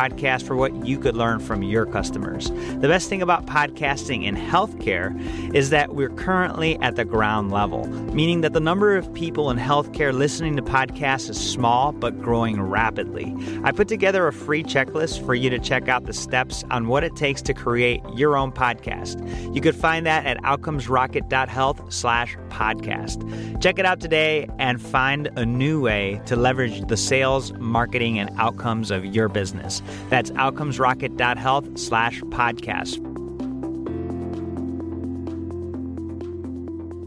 for what you could learn from your customers. The best thing about podcasting in healthcare is that we're currently at the ground level, meaning that the number of people in healthcare listening to podcasts is small but growing rapidly. I put together a free checklist for you to check out the steps on what it takes to create your own podcast. You could find that at outcomesrocket.health slash podcast. Check it out today and find a new way to leverage the sales, marketing, and outcomes of your business. That's outcomesrocket.health slash podcast.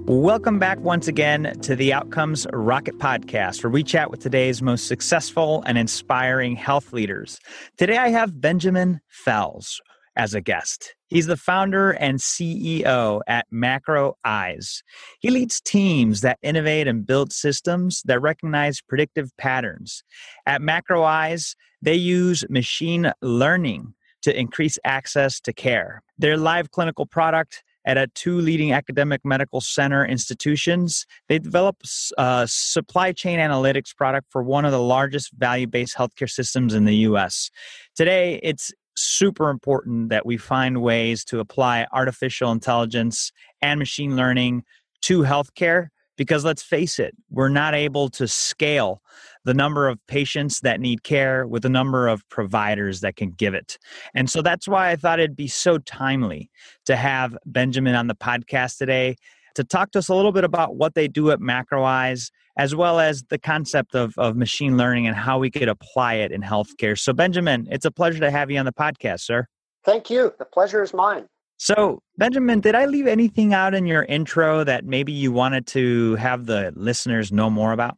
Welcome back once again to the Outcomes Rocket Podcast, where we chat with today's most successful and inspiring health leaders. Today I have Benjamin Fels as a guest. He's the founder and CEO at Macro Eyes. He leads teams that innovate and build systems that recognize predictive patterns. At Macro Eyes, they use machine learning to increase access to care. Their live clinical product at a two leading academic medical center institutions. They develop a uh, supply chain analytics product for one of the largest value based healthcare systems in the US. Today, it's super important that we find ways to apply artificial intelligence and machine learning to healthcare because let's face it, we're not able to scale the number of patients that need care with the number of providers that can give it. And so that's why I thought it'd be so timely to have Benjamin on the podcast today to talk to us a little bit about what they do at MacroEyes, as well as the concept of, of machine learning and how we could apply it in healthcare. So, Benjamin, it's a pleasure to have you on the podcast, sir. Thank you. The pleasure is mine. So, Benjamin, did I leave anything out in your intro that maybe you wanted to have the listeners know more about?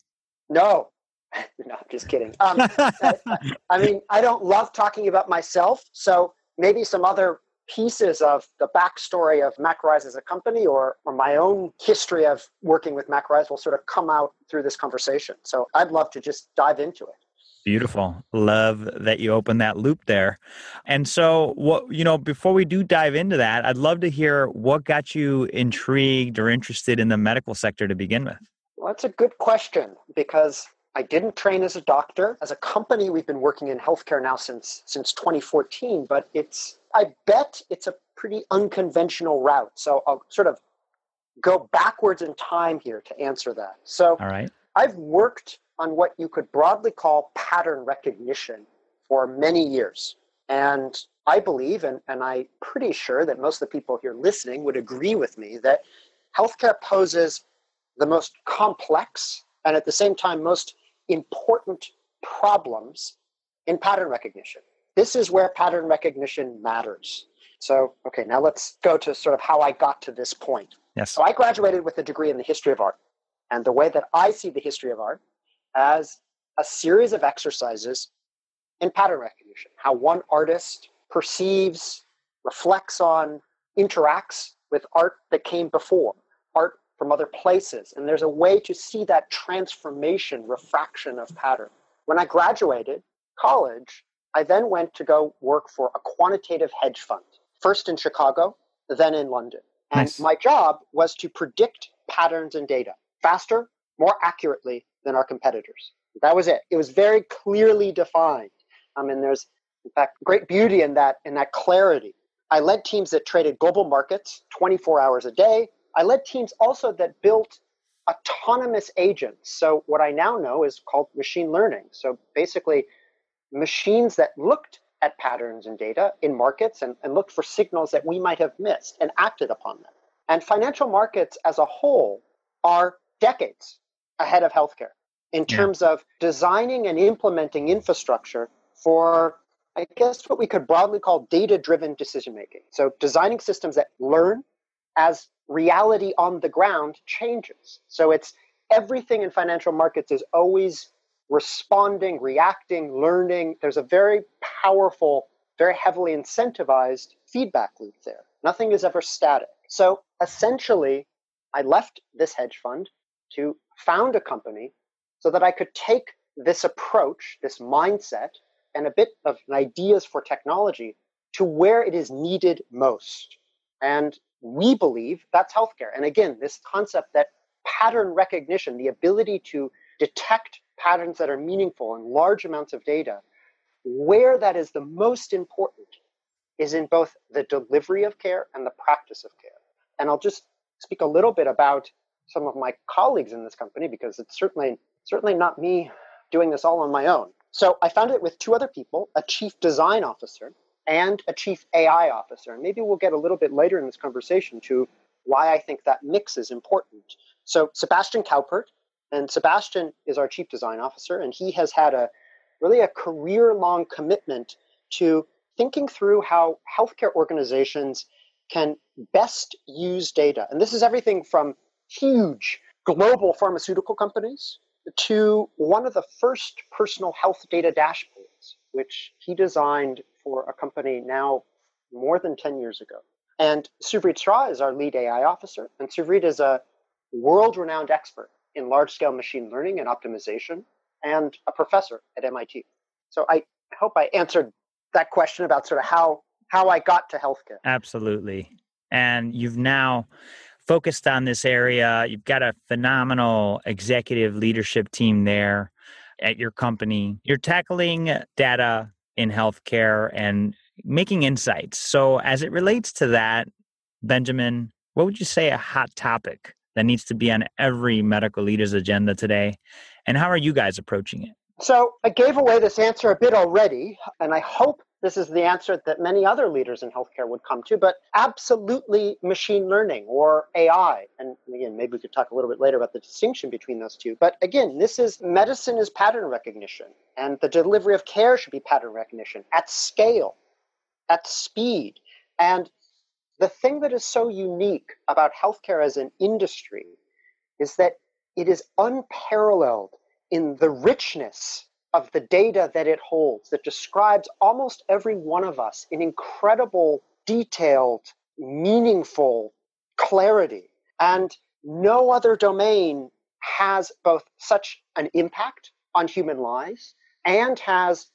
No, no, I'm just kidding. Um, I mean, I don't love talking about myself, so maybe some other pieces of the backstory of MacroEyes as a company or, or my own history of working with MacroEyes will sort of come out through this conversation. So I'd love to just dive into it. Beautiful. Love that you opened that loop there. And so what you know, before we do dive into that, I'd love to hear what got you intrigued or interested in the medical sector to begin with. Well, that's a good question because I didn't train as a doctor. As a company, we've been working in healthcare now since since 2014, but it's I bet it's a pretty unconventional route. So I'll sort of go backwards in time here to answer that. So All right. I've worked on what you could broadly call pattern recognition for many years. And I believe, and, and I'm pretty sure that most of the people here listening would agree with me, that healthcare poses the most complex and at the same time most important problems in pattern recognition. This is where pattern recognition matters. So, okay, now let's go to sort of how I got to this point. Yes. So, I graduated with a degree in the history of art. And the way that I see the history of art as a series of exercises in pattern recognition, how one artist perceives, reflects on, interacts with art that came before, art from other places. And there's a way to see that transformation, refraction of pattern. When I graduated college, I then went to go work for a quantitative hedge fund, first in Chicago, then in London. And nice. my job was to predict patterns in data faster, more accurately than our competitors. That was it. It was very clearly defined. I mean, there's in fact great beauty in that in that clarity. I led teams that traded global markets 24 hours a day, I led teams also that built autonomous agents. So, what I now know is called machine learning. So, basically, machines that looked at patterns and data in markets and, and looked for signals that we might have missed and acted upon them. And financial markets as a whole are decades ahead of healthcare in terms yeah. of designing and implementing infrastructure for I guess, what we could broadly call data driven decision making. So, designing systems that learn as reality on the ground changes. So, it's everything in financial markets is always responding, reacting, learning. There's a very powerful, very heavily incentivized feedback loop there. Nothing is ever static. So, essentially, I left this hedge fund to found a company so that I could take this approach, this mindset, and a bit of ideas for technology to where it is needed most. And we believe that's healthcare. And again, this concept that pattern recognition, the ability to detect patterns that are meaningful in large amounts of data, where that is the most important is in both the delivery of care and the practice of care. And I'll just speak a little bit about some of my colleagues in this company because it's certainly certainly not me doing this all on my own. So I founded it with two other people, a chief design officer and a chief AI officer. And maybe we'll get a little bit later in this conversation to why I think that mix is important. So Sebastian Kaupert, and Sebastian is our chief design officer, and he has had a really a career-long commitment to thinking through how healthcare organizations can best use data. And this is everything from huge global pharmaceutical companies to one of the first personal health data dashboards, which he designed for a company now more than 10 years ago. And Suvrit is our lead AI officer. And Suvrit is a world renowned expert in large scale machine learning and optimization and a professor at MIT. So I hope I answered that question about sort of how, how I got to healthcare. Absolutely. And you've now focused on this area. You've got a phenomenal executive leadership team there at your company. You're tackling data in healthcare and making insights. So, as it relates to that, Benjamin, what would you say a hot topic that needs to be on every medical leader's agenda today? And how are you guys approaching it? So, I gave away this answer a bit already, and I hope this is the answer that many other leaders in healthcare would come to, but absolutely machine learning or AI. And again, maybe we could talk a little bit later about the distinction between those two. But again, this is medicine is pattern recognition, and the delivery of care should be pattern recognition at scale, at speed. And the thing that is so unique about healthcare as an industry is that it is unparalleled in the richness of the data that it holds that describes almost every one of us in incredible, detailed, meaningful clarity. And no other domain has both such an impact on human lives and has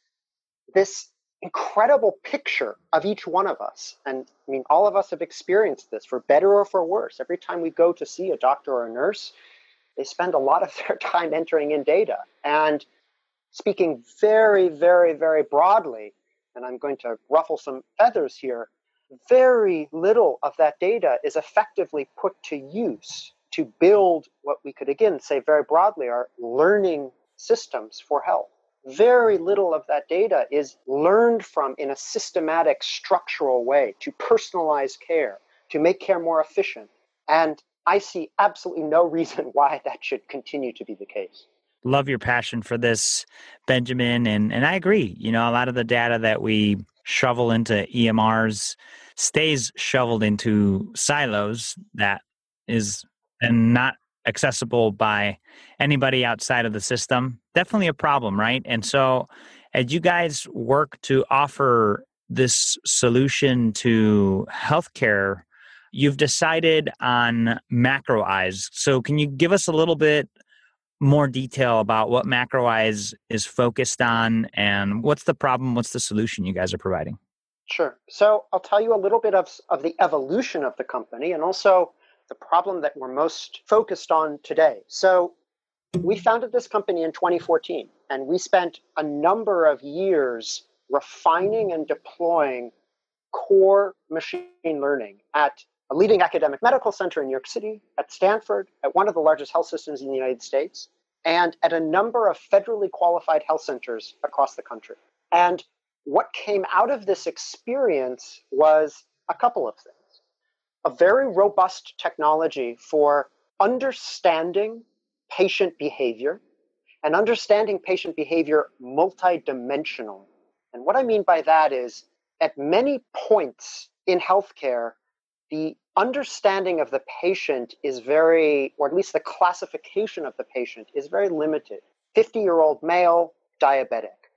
this incredible picture of each one of us. And I mean, all of us have experienced this for better or for worse. Every time we go to see a doctor or a nurse, they spend a lot of their time entering in data. And speaking very, very, very broadly, and I'm going to ruffle some feathers here, very little of that data is effectively put to use to build what we could again say very broadly are learning systems for health. Very little of that data is learned from in a systematic, structural way to personalize care, to make care more efficient. And I see absolutely no reason why that should continue to be the case love your passion for this, Benjamin. And, and I agree. You know, a lot of the data that we shovel into EMRs stays shoveled into silos that is and not accessible by anybody outside of the system. Definitely a problem, right? And so, as you guys work to offer this solution to healthcare, you've decided on macro eyes. So, can you give us a little bit more detail about what MacroEyes is focused on and what's the problem, what's the solution you guys are providing? Sure. So I'll tell you a little bit of, of the evolution of the company and also the problem that we're most focused on today. So we founded this company in 2014 and we spent a number of years refining and deploying core machine learning at a leading academic medical center in New York City, at Stanford, at one of the largest health systems in the United States, and at a number of federally qualified health centers across the country. And what came out of this experience was a couple of things a very robust technology for understanding patient behavior and understanding patient behavior multidimensionally. And what I mean by that is at many points in healthcare, the understanding of the patient is very, or at least the classification of the patient is very limited. 50 year old male, diabetic.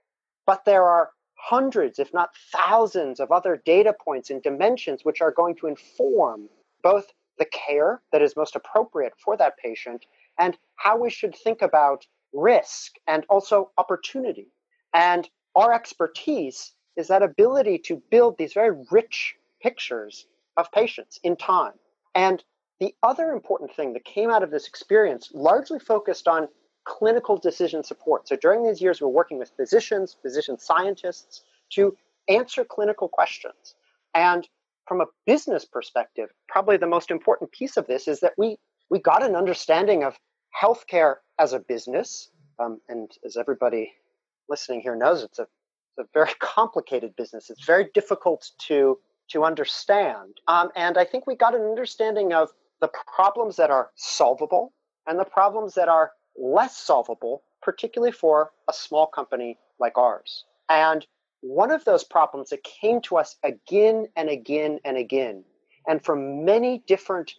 But there are hundreds, if not thousands, of other data points and dimensions which are going to inform both the care that is most appropriate for that patient and how we should think about risk and also opportunity. And our expertise is that ability to build these very rich pictures of patients in time. And the other important thing that came out of this experience largely focused on clinical decision support. So during these years, we're working with physicians, physician scientists to answer clinical questions. And from a business perspective, probably the most important piece of this is that we we got an understanding of healthcare as a business. Um, and as everybody listening here knows, it's a, it's a very complicated business. It's very difficult to to understand. Um, and I think we got an understanding of the problems that are solvable and the problems that are less solvable, particularly for a small company like ours. And one of those problems that came to us again and again and again, and from many different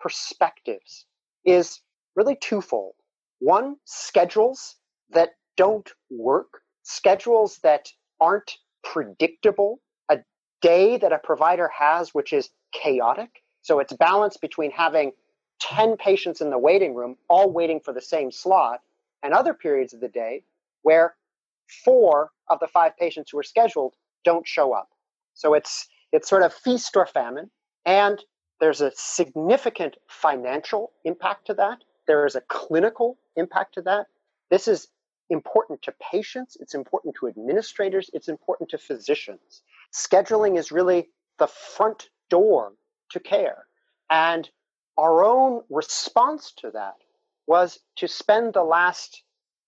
perspectives, is really twofold. One, schedules that don't work, schedules that aren't predictable, day that a provider has which is chaotic. So it's balance between having 10 patients in the waiting room, all waiting for the same slot, and other periods of the day where four of the five patients who are scheduled don't show up. So it's it's sort of feast or famine, and there's a significant financial impact to that. There is a clinical impact to that. This is important to patients, it's important to administrators, it's important to physicians. Scheduling is really the front door to care. And our own response to that was to spend the last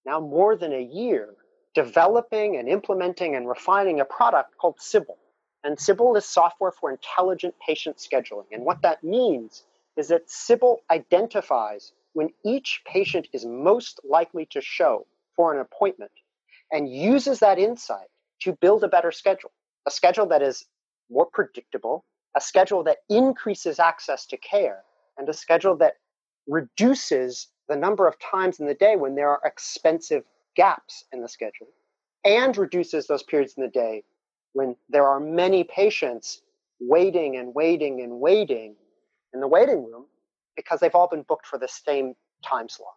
now more than a year developing and implementing and refining a product called Sibyl. And Sibyl is software for intelligent patient scheduling. And what that means is that Sibyl identifies when each patient is most likely to show for an appointment and uses that insight to build a better schedule, a schedule that is more predictable, a schedule that increases access to care, and a schedule that reduces the number of times in the day when there are expensive gaps in the schedule and reduces those periods in the day when there are many patients waiting and waiting and waiting in the waiting room because they've all been booked for the same time slot.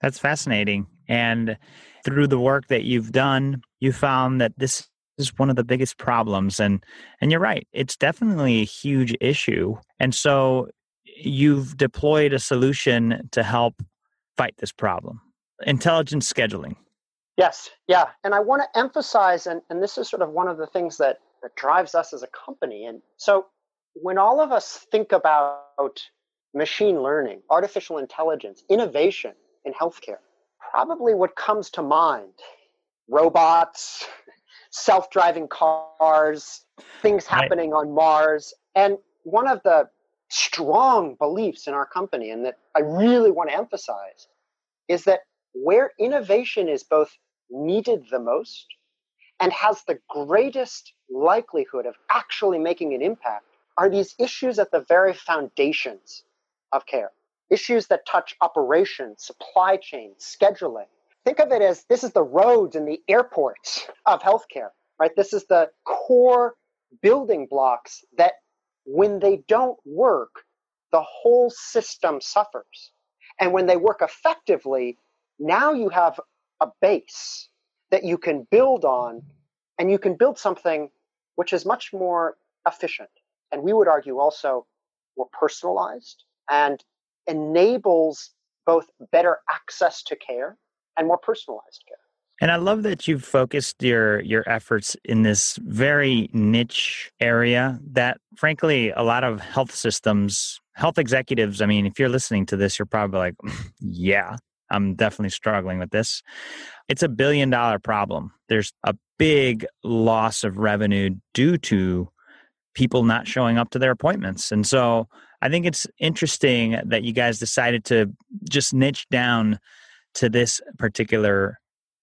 That's fascinating. And through the work that you've done, you found that this is one of the biggest problems and and you're right, it's definitely a huge issue. And so you've deployed a solution to help fight this problem intelligent scheduling. Yes, yeah. And I want to emphasize, and, and this is sort of one of the things that, that drives us as a company. And so when all of us think about machine learning, artificial intelligence, innovation in healthcare, probably what comes to mind robots, self driving cars, things happening right. on Mars. And one of the strong beliefs in our company and that I really want to emphasize is that where innovation is both needed the most and has the greatest likelihood of actually making an impact are these issues at the very foundations of care. Issues that touch operations, supply chain, scheduling. Think of it as this is the roads and the airports of healthcare, right? This is the core building blocks that when they don't work, the whole system suffers. And when they work effectively, now you have a base that you can build on, and you can build something which is much more efficient. And we would argue also more personalized and enables both better access to care and more personalized care. And I love that you've focused your your efforts in this very niche area that frankly a lot of health systems, health executives, I mean, if you're listening to this, you're probably like, yeah, I'm definitely struggling with this. It's a billion dollar problem. There's a big loss of revenue due to people not showing up to their appointments. And so I think it's interesting that you guys decided to just niche down to this particular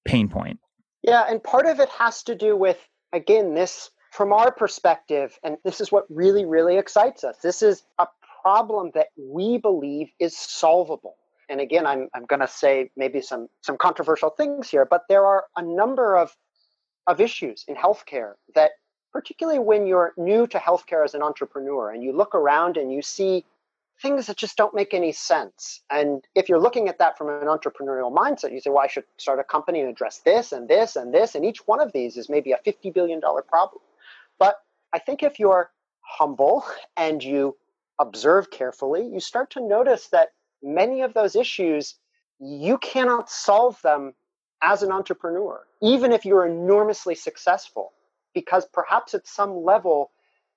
pain point? Yeah, and part of it has to do with again, this, from our perspective, and this is what really, really excites us, this is a problem that we believe is solvable. And again, I'm, I'm going to say maybe some, some controversial things here, but there are a number of, of issues in healthcare that, particularly when you're new to healthcare as an entrepreneur and you look around and you see things that just don't make any sense. And if you're looking at that from an entrepreneurial mindset, you say, well, I should start a company and address this and this and this. And each one of these is maybe a $50 billion problem. But I think if you're humble and you observe carefully, you start to notice that many of those issues, you cannot solve them as an entrepreneur, even if you're enormously successful, because perhaps at some level,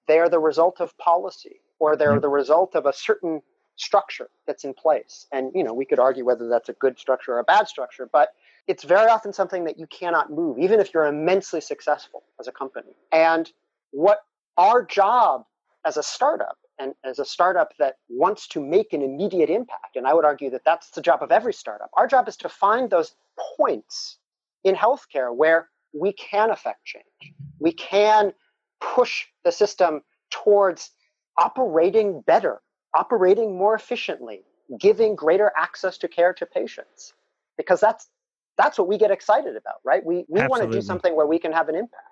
they are the result of policy or they're mm-hmm. the result of a certain structure that's in place. And you know, we could argue whether that's a good structure or a bad structure, but it's very often something that you cannot move, even if you're immensely successful as a company. And what our job as a startup and as a startup that wants to make an immediate impact, and I would argue that that's the job of every startup, our job is to find those points in healthcare where we can affect change. We can push the system towards operating better, operating more efficiently, giving greater access to care to patients. Because that's that's what we get excited about, right? We we want to do something where we can have an impact.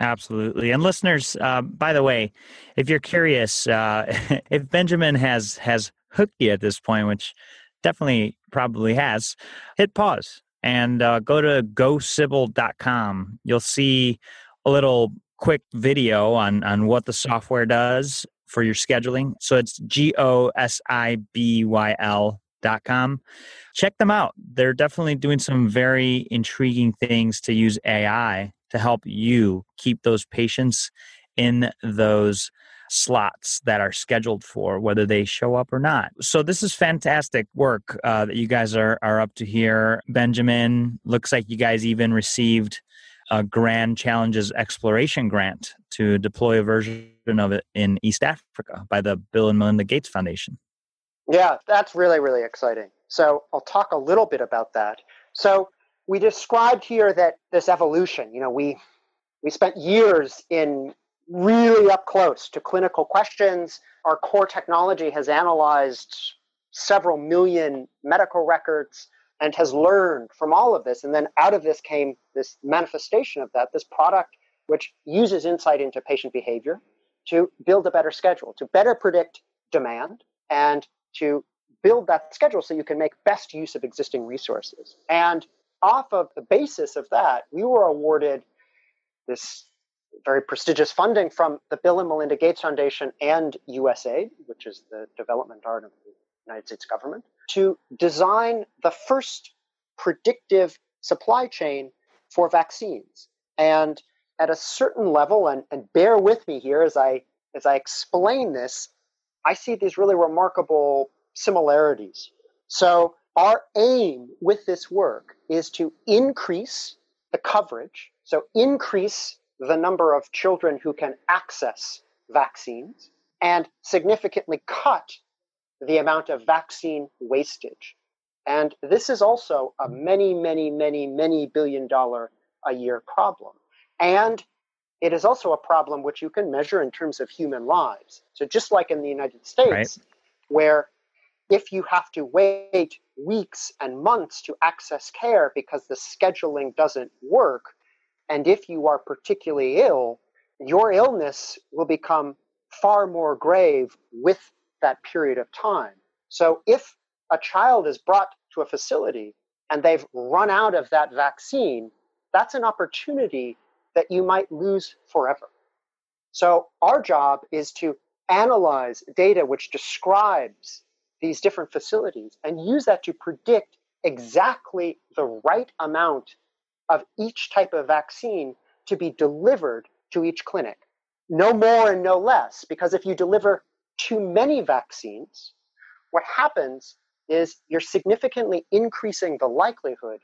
Absolutely. And listeners, uh, by the way, if you're curious, uh, if Benjamin has has hooked you at this point, which definitely probably has, hit pause and uh, go to gosibyl.com. You'll see a little quick video on on what the software does for your scheduling. So it's G O S I B Y L dot com. Check them out. They're definitely doing some very intriguing things to use AI to help you keep those patients in those slots that are scheduled for, whether they show up or not. So this is fantastic work uh, that you guys are are up to here. Benjamin, looks like you guys even received a Grand Challenges Exploration Grant to deploy a version of it in East Africa by the Bill and Melinda Gates Foundation. Yeah, that's really, really exciting. So I'll talk a little bit about that. So we described here that this evolution, you know, we we spent years in really up close to clinical questions. Our core technology has analyzed several million medical records and has learned from all of this. And then out of this came this manifestation of that, this product which uses insight into patient behavior to build a better schedule, to better predict demand, and to build that schedule so you can make best use of existing resources. And off of the basis of that, we were awarded this very prestigious funding from the Bill and Melinda Gates Foundation and USAID, which is the development arm of the United States government, to design the first predictive supply chain for vaccines. And at a certain level, and, and bear with me here as I as I explain this, I see these really remarkable similarities. So our aim with this work is to increase the coverage, so increase the number of children who can access vaccines, and significantly cut the amount of vaccine wastage. And this is also a many, many, many, many billion dollar a year problem. And it is also a problem which you can measure in terms of human lives. So, just like in the United States, right. where if you have to wait weeks and months to access care because the scheduling doesn't work, and if you are particularly ill, your illness will become far more grave with that period of time. So if a child is brought to a facility and they've run out of that vaccine, that's an opportunity that you might lose forever. So our job is to analyze data which describes these different facilities and use that to predict exactly the right amount of each type of vaccine to be delivered to each clinic. No more and no less, because if you deliver too many vaccines, what happens is you're significantly increasing the likelihood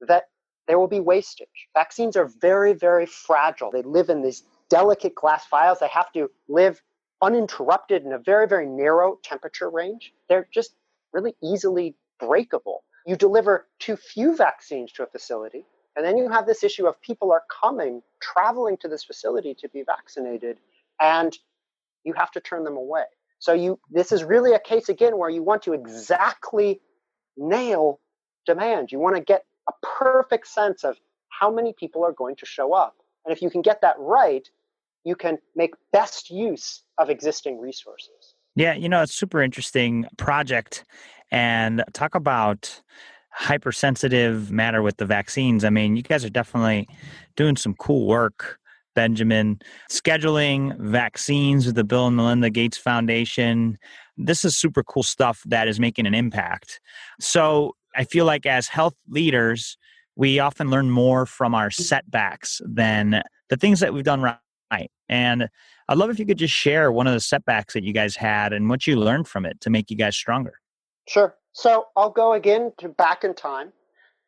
that there will be wastage. Vaccines are very, very fragile. They live in these delicate glass vials. They have to live uninterrupted in a very, very narrow temperature range. They're just really easily breakable. You deliver too few vaccines to a facility, And then you have this issue of people are coming, traveling to this facility to be vaccinated, and you have to turn them away. So you this is really a case again where you want to exactly nail demand. You want to get a perfect sense of how many people are going to show up. And if you can get that right, you can make best use of existing resources. Yeah, you know, it's super interesting project and talk about hypersensitive matter with the vaccines. I mean, you guys are definitely doing some cool work, Benjamin. Scheduling vaccines with the Bill and Melinda Gates Foundation. This is super cool stuff that is making an impact. So I feel like as health leaders, we often learn more from our setbacks than the things that we've done right. And I'd love if you could just share one of the setbacks that you guys had and what you learned from it to make you guys stronger. Sure. So I'll go again to back in time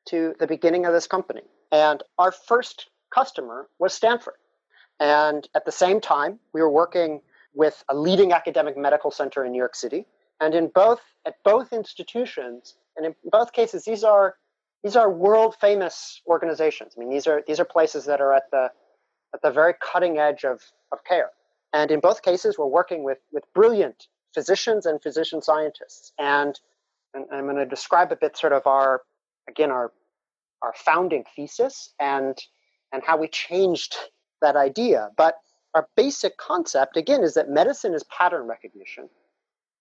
to the beginning of this company. And our first customer was Stanford. And at the same time, we were working with a leading academic medical center in New York City. And in both at both institutions, and in both cases, these are these are world famous organizations. I mean, these are these are places that are at the at the very cutting edge of, of care. And in both cases, we're working with with brilliant physicians and physician scientists. And, and I'm going to describe a bit sort of our, again, our, our founding thesis and, and how we changed that idea. But our basic concept, again, is that medicine is pattern recognition.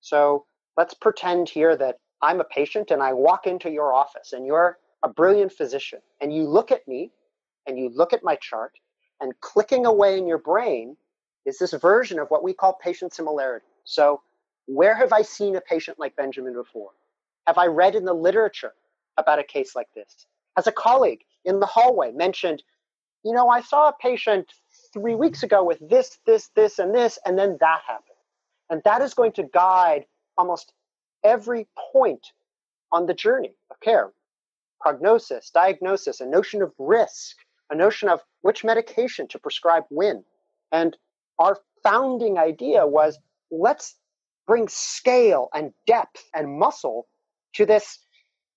So let's pretend here that I'm a patient and I walk into your office and you're a brilliant physician and you look at me and you look at my chart and clicking away in your brain is this version of what we call patient similarity. So where have I seen a patient like Benjamin before? Have I read in the literature about a case like this? Has a colleague in the hallway mentioned, you know, I saw a patient three weeks ago with this, this, this, and this, and then that happened. And that is going to guide almost every point on the journey of care prognosis, diagnosis, a notion of risk, a notion of which medication to prescribe when. And our founding idea was let's bring scale and depth and muscle to this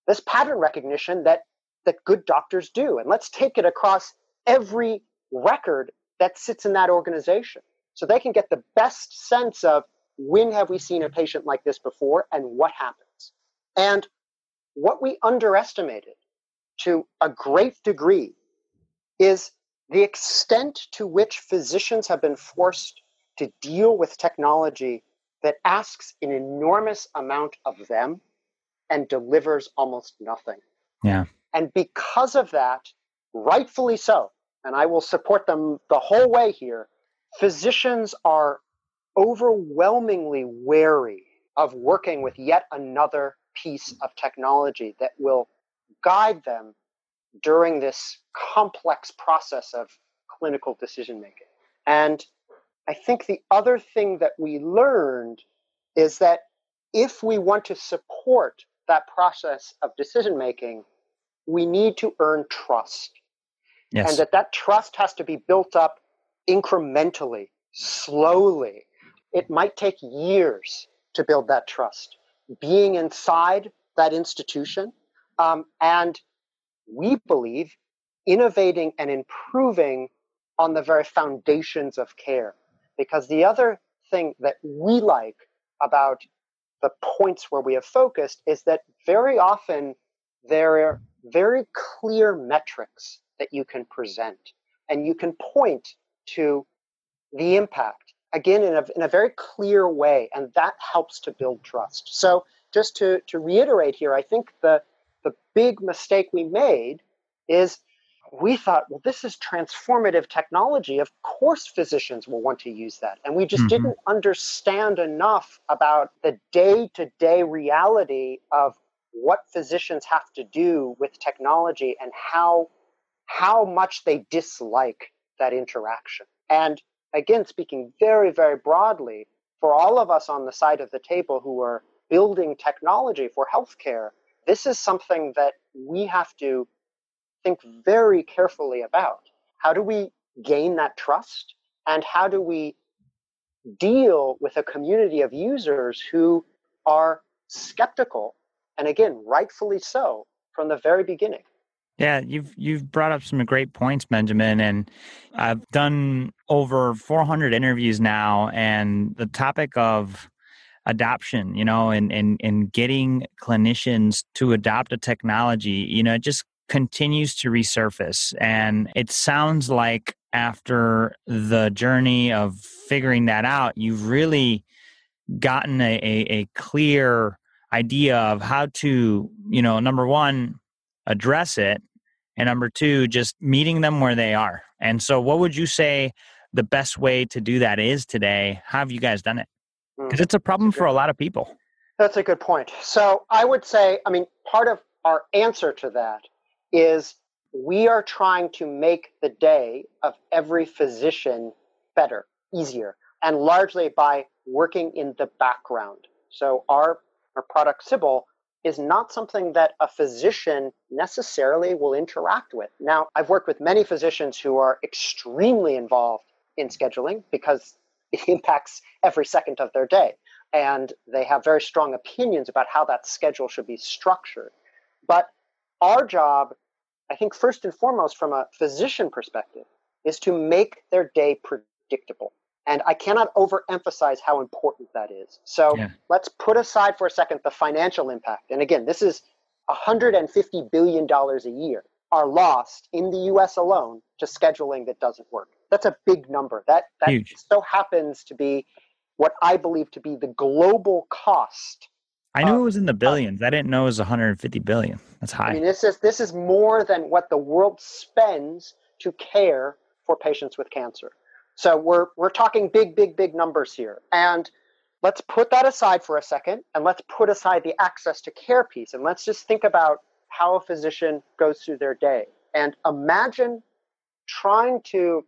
this pattern recognition that that good doctors do and let's take it across every record that sits in that organization so they can get the best sense of when have we seen a patient like this before and what happens and what we underestimated to a great degree is the extent to which physicians have been forced to deal with technology that asks an enormous amount of them and delivers almost nothing. Yeah. And because of that, rightfully so, and I will support them the whole way here, physicians are overwhelmingly wary of working with yet another piece of technology that will guide them during this complex process of clinical decision making. And I think the other thing that we learned is that if we want to support that process of decision making, we need to earn trust. Yes. And that that trust has to be built up incrementally, slowly. It might take years to build that trust. Being inside that institution, um, and we believe innovating and improving on the very foundations of care. Because the other thing that we like about the points where we have focused is that very often there are very clear metrics that you can present and you can point to the impact again in a, in a very clear way and that helps to build trust so just to, to reiterate here i think the, the big mistake we made is we thought, well, this is transformative technology. Of course, physicians will want to use that. And we just mm-hmm. didn't understand enough about the day to day reality of what physicians have to do with technology and how, how much they dislike that interaction. And again, speaking very, very broadly, for all of us on the side of the table who are building technology for healthcare, this is something that we have to think very carefully about. How do we gain that trust? And how do we deal with a community of users who are skeptical, and again, rightfully so, from the very beginning? Yeah, you've you've brought up some great points, Benjamin, and I've done over 400 interviews now, and the topic of adoption, you know, and and and getting clinicians to adopt a technology, you know, it just continues to resurface, and it sounds like after the journey of figuring that out, you've really gotten a, a, a clear idea of how to, you know, number one address it and number two just meeting them where they are. And so what would you say the best way to do that is today? How have you guys done it? Because hmm. it's a problem for a lot of people. That's a good point. So i would say i mean part of our answer to that is we are trying to make the day of every physician better easier and largely by working in the background. So our our product Sibyl is not something that a physician necessarily will interact with. Now, I've worked with many physicians who are extremely involved in scheduling because it impacts every second of their day. And they have very strong opinions about how that schedule should be structured. But our job, I think, first and foremost, from a physician perspective, is to make their day predictable. And I cannot overemphasize how important that is. So yeah. let's put aside for a second the financial impact. And again, this is $150 billion a year are lost in the US alone to scheduling that doesn't work. That's a big number. That, that Huge. so happens to be what I believe to be the global cost. I knew of, it was in the billions. I didn't know it was 150 billion. That's high. I mean, this is this is more than what the world spends to care for patients with cancer. So we're we're talking big, big, big numbers here. And let's put that aside for a second and let's put aside the access to care piece and let's just think about how a physician goes through their day. And imagine trying to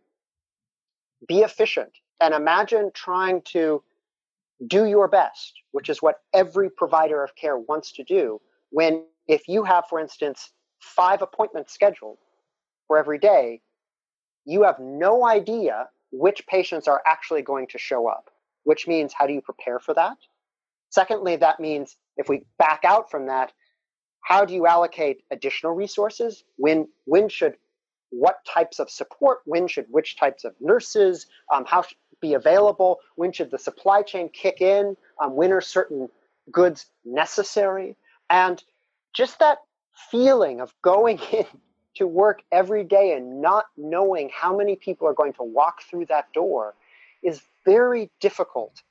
be efficient and imagine trying to do your best, which is what every provider of care wants to do. When, if you have, for instance, five appointments scheduled for every day, you have no idea which patients are actually going to show up, which means how do you prepare for that? Secondly, that means if we back out from that, how do you allocate additional resources? When when should what types of support? When should which types of nurses? Um, how be available? When should the supply chain kick in? Um, when are certain goods necessary? And just that feeling of going in to work every day and not knowing how many people are going to walk through that door is very difficult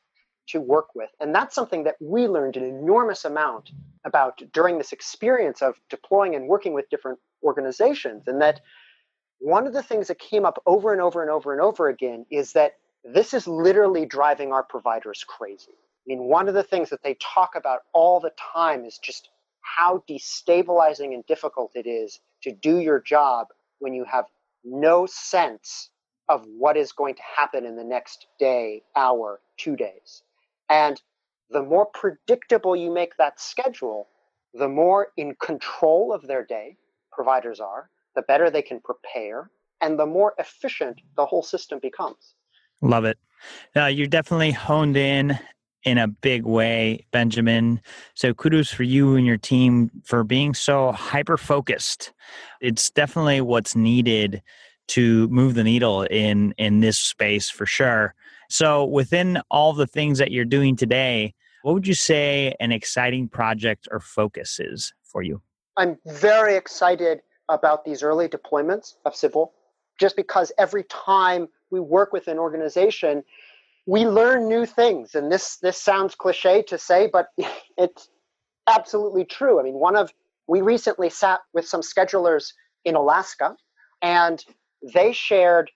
to work with. And that's something that we learned an enormous amount about during this experience of deploying and working with different organizations. And that one of the things that came up over and over and over and over again is that this is literally driving our providers crazy. I mean, one of the things that they talk about all the time is just how destabilizing and difficult it is to do your job when you have no sense of what is going to happen in the next day, hour, two days. And the more predictable you make that schedule, the more in control of their day providers are, the better they can prepare, and the more efficient the whole system becomes. Love it. Uh, you're definitely honed in in a big way, Benjamin. So kudos for you and your team for being so hyper focused. It's definitely what's needed to move the needle in in this space for sure. So within all the things that you're doing today, what would you say an exciting project or focus is for you? I'm very excited about these early deployments of Sibyl just because every time we work with an organization, we learn new things and this this sounds cliche to say but it's absolutely true. I mean one of we recently sat with some schedulers in alaska and they shared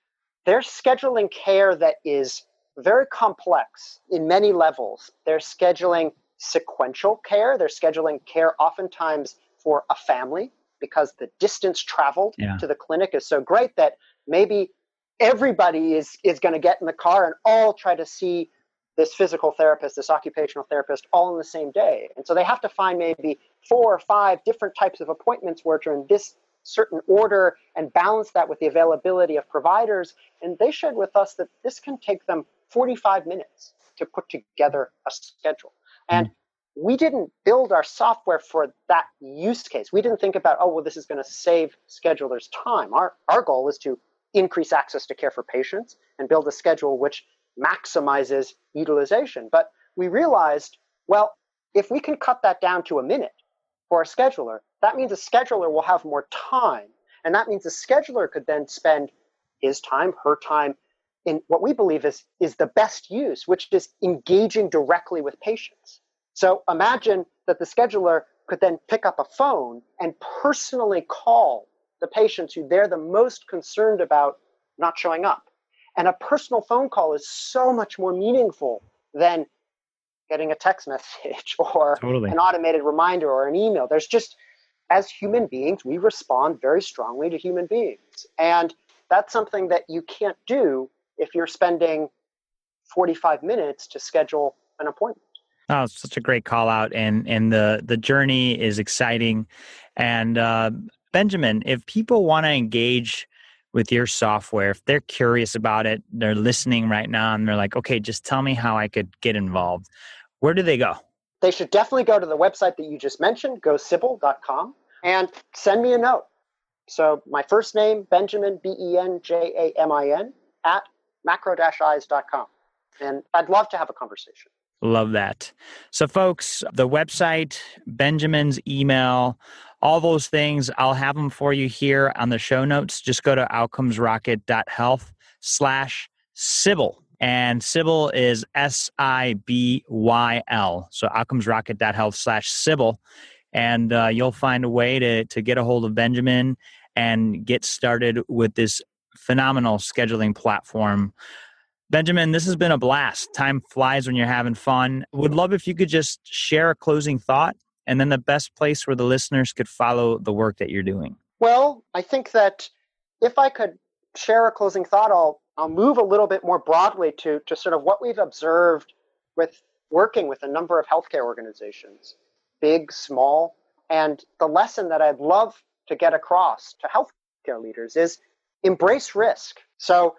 their scheduling care that is very complex in many levels. They're scheduling sequential care. They're scheduling care oftentimes for a family because the distance traveled yeah. to the clinic is so great that maybe everybody is is going to get in the car and all try to see this physical therapist, this occupational therapist, all in the same day. And so they have to find maybe four or five different types of appointments which are in this certain order and balance that with the availability of providers. And they shared with us that this can take them 45 minutes to put together a schedule. Hmm. And we didn't build our software for that use case. We didn't think about, oh, well, this is going to save schedulers time. Our, our goal is to increase access to care for patients and build a schedule which maximizes utilization. But we realized, well, if we can cut that down to a minute for a scheduler, that means a scheduler will have more time. And that means the scheduler could then spend his time, her time in what we believe is, is the best use, which is engaging directly with patients. So imagine that the scheduler could then pick up a phone and personally call the patients who they're the most concerned about not showing up. And a personal phone call is so much more meaningful than getting a text message or totally. an automated reminder or an email. There's just, as human beings, we respond very strongly to human beings. And that's something that you can't do if you're spending 45 minutes to schedule an appointment. Oh, such a great call out, and and the the journey is exciting. And uh, Benjamin, if people want to engage with your software, if they're curious about it, they're listening right now, and they're like, okay, just tell me how I could get involved. Where do they go? They should definitely go to the website that you just mentioned, gosibyl.com, and send me a note. So my first name, Benjamin, B E N J A M I N, at macro-eyes.com. And I'd love to have a conversation. Love that. So, folks, the website, Benjamin's email, all those things, I'll have them for you here on the show notes. Just go to outcomesrocket.health slash Sibyl. And Sibyl is S I B Y L. So outcomesrocket.health slash Sibyl. And uh, you'll find a way to, to get a hold of Benjamin and get started with this phenomenal scheduling platform. Benjamin, this has been a blast. Time flies when you're having fun. Would love if you could just share a closing thought and then the best place where the listeners could follow the work that you're doing. Well, I think that if I could share a closing thought, I'll I'll move a little bit more broadly to to sort of what we've observed with working with a number of healthcare organizations, big, small, and the lesson that I'd love to get across to healthcare leaders is embrace risk. So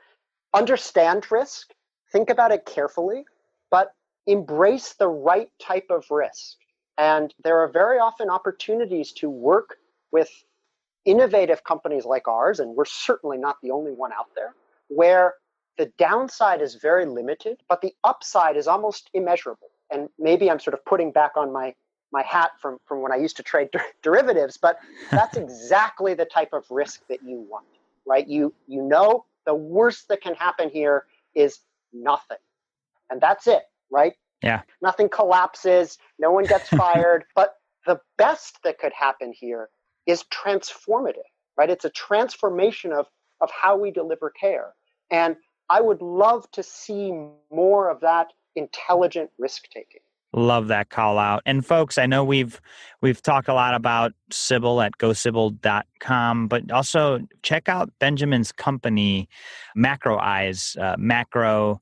understand risk, think about it carefully, but embrace the right type of risk. And there are very often opportunities to work with innovative companies like ours, and we're certainly not the only one out there, where the downside is very limited, but the upside is almost immeasurable. And maybe I'm sort of putting back on my my hat from, from when I used to trade der- derivatives, but that's exactly the type of risk that you want right? You you know the worst that can happen here is nothing. And that's it, right? Yeah. Nothing collapses, no one gets fired, but the best that could happen here is transformative, right? It's a transformation of of how we deliver care. And I would love to see more of that intelligent risk taking. Love that call out. And folks, I know we've we've talked a lot about Sibyl at gosibyl.com, but also check out Benjamin's company, Macro Eyes, uh, macro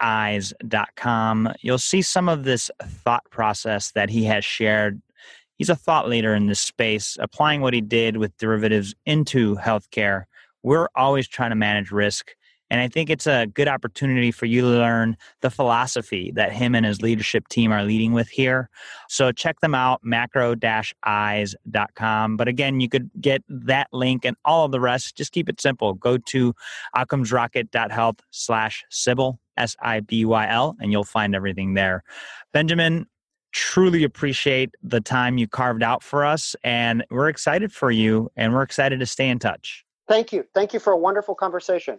eyes.com. You'll see some of this thought process that he has shared. He's a thought leader in this space, applying what he did with derivatives into healthcare. We're always trying to manage risk and I think it's a good opportunity for you to learn the philosophy that him and his leadership team are leading with here. So check them out, macro-eyes.com. But again, you could get that link and all of the rest. Just keep it simple. Go to outcomesrocket.health slash Sibyl, S-I-B-Y-L, and you'll find everything there. Benjamin, truly appreciate the time you carved out for us. And we're excited for you and we're excited to stay in touch. Thank you. Thank you for a wonderful conversation.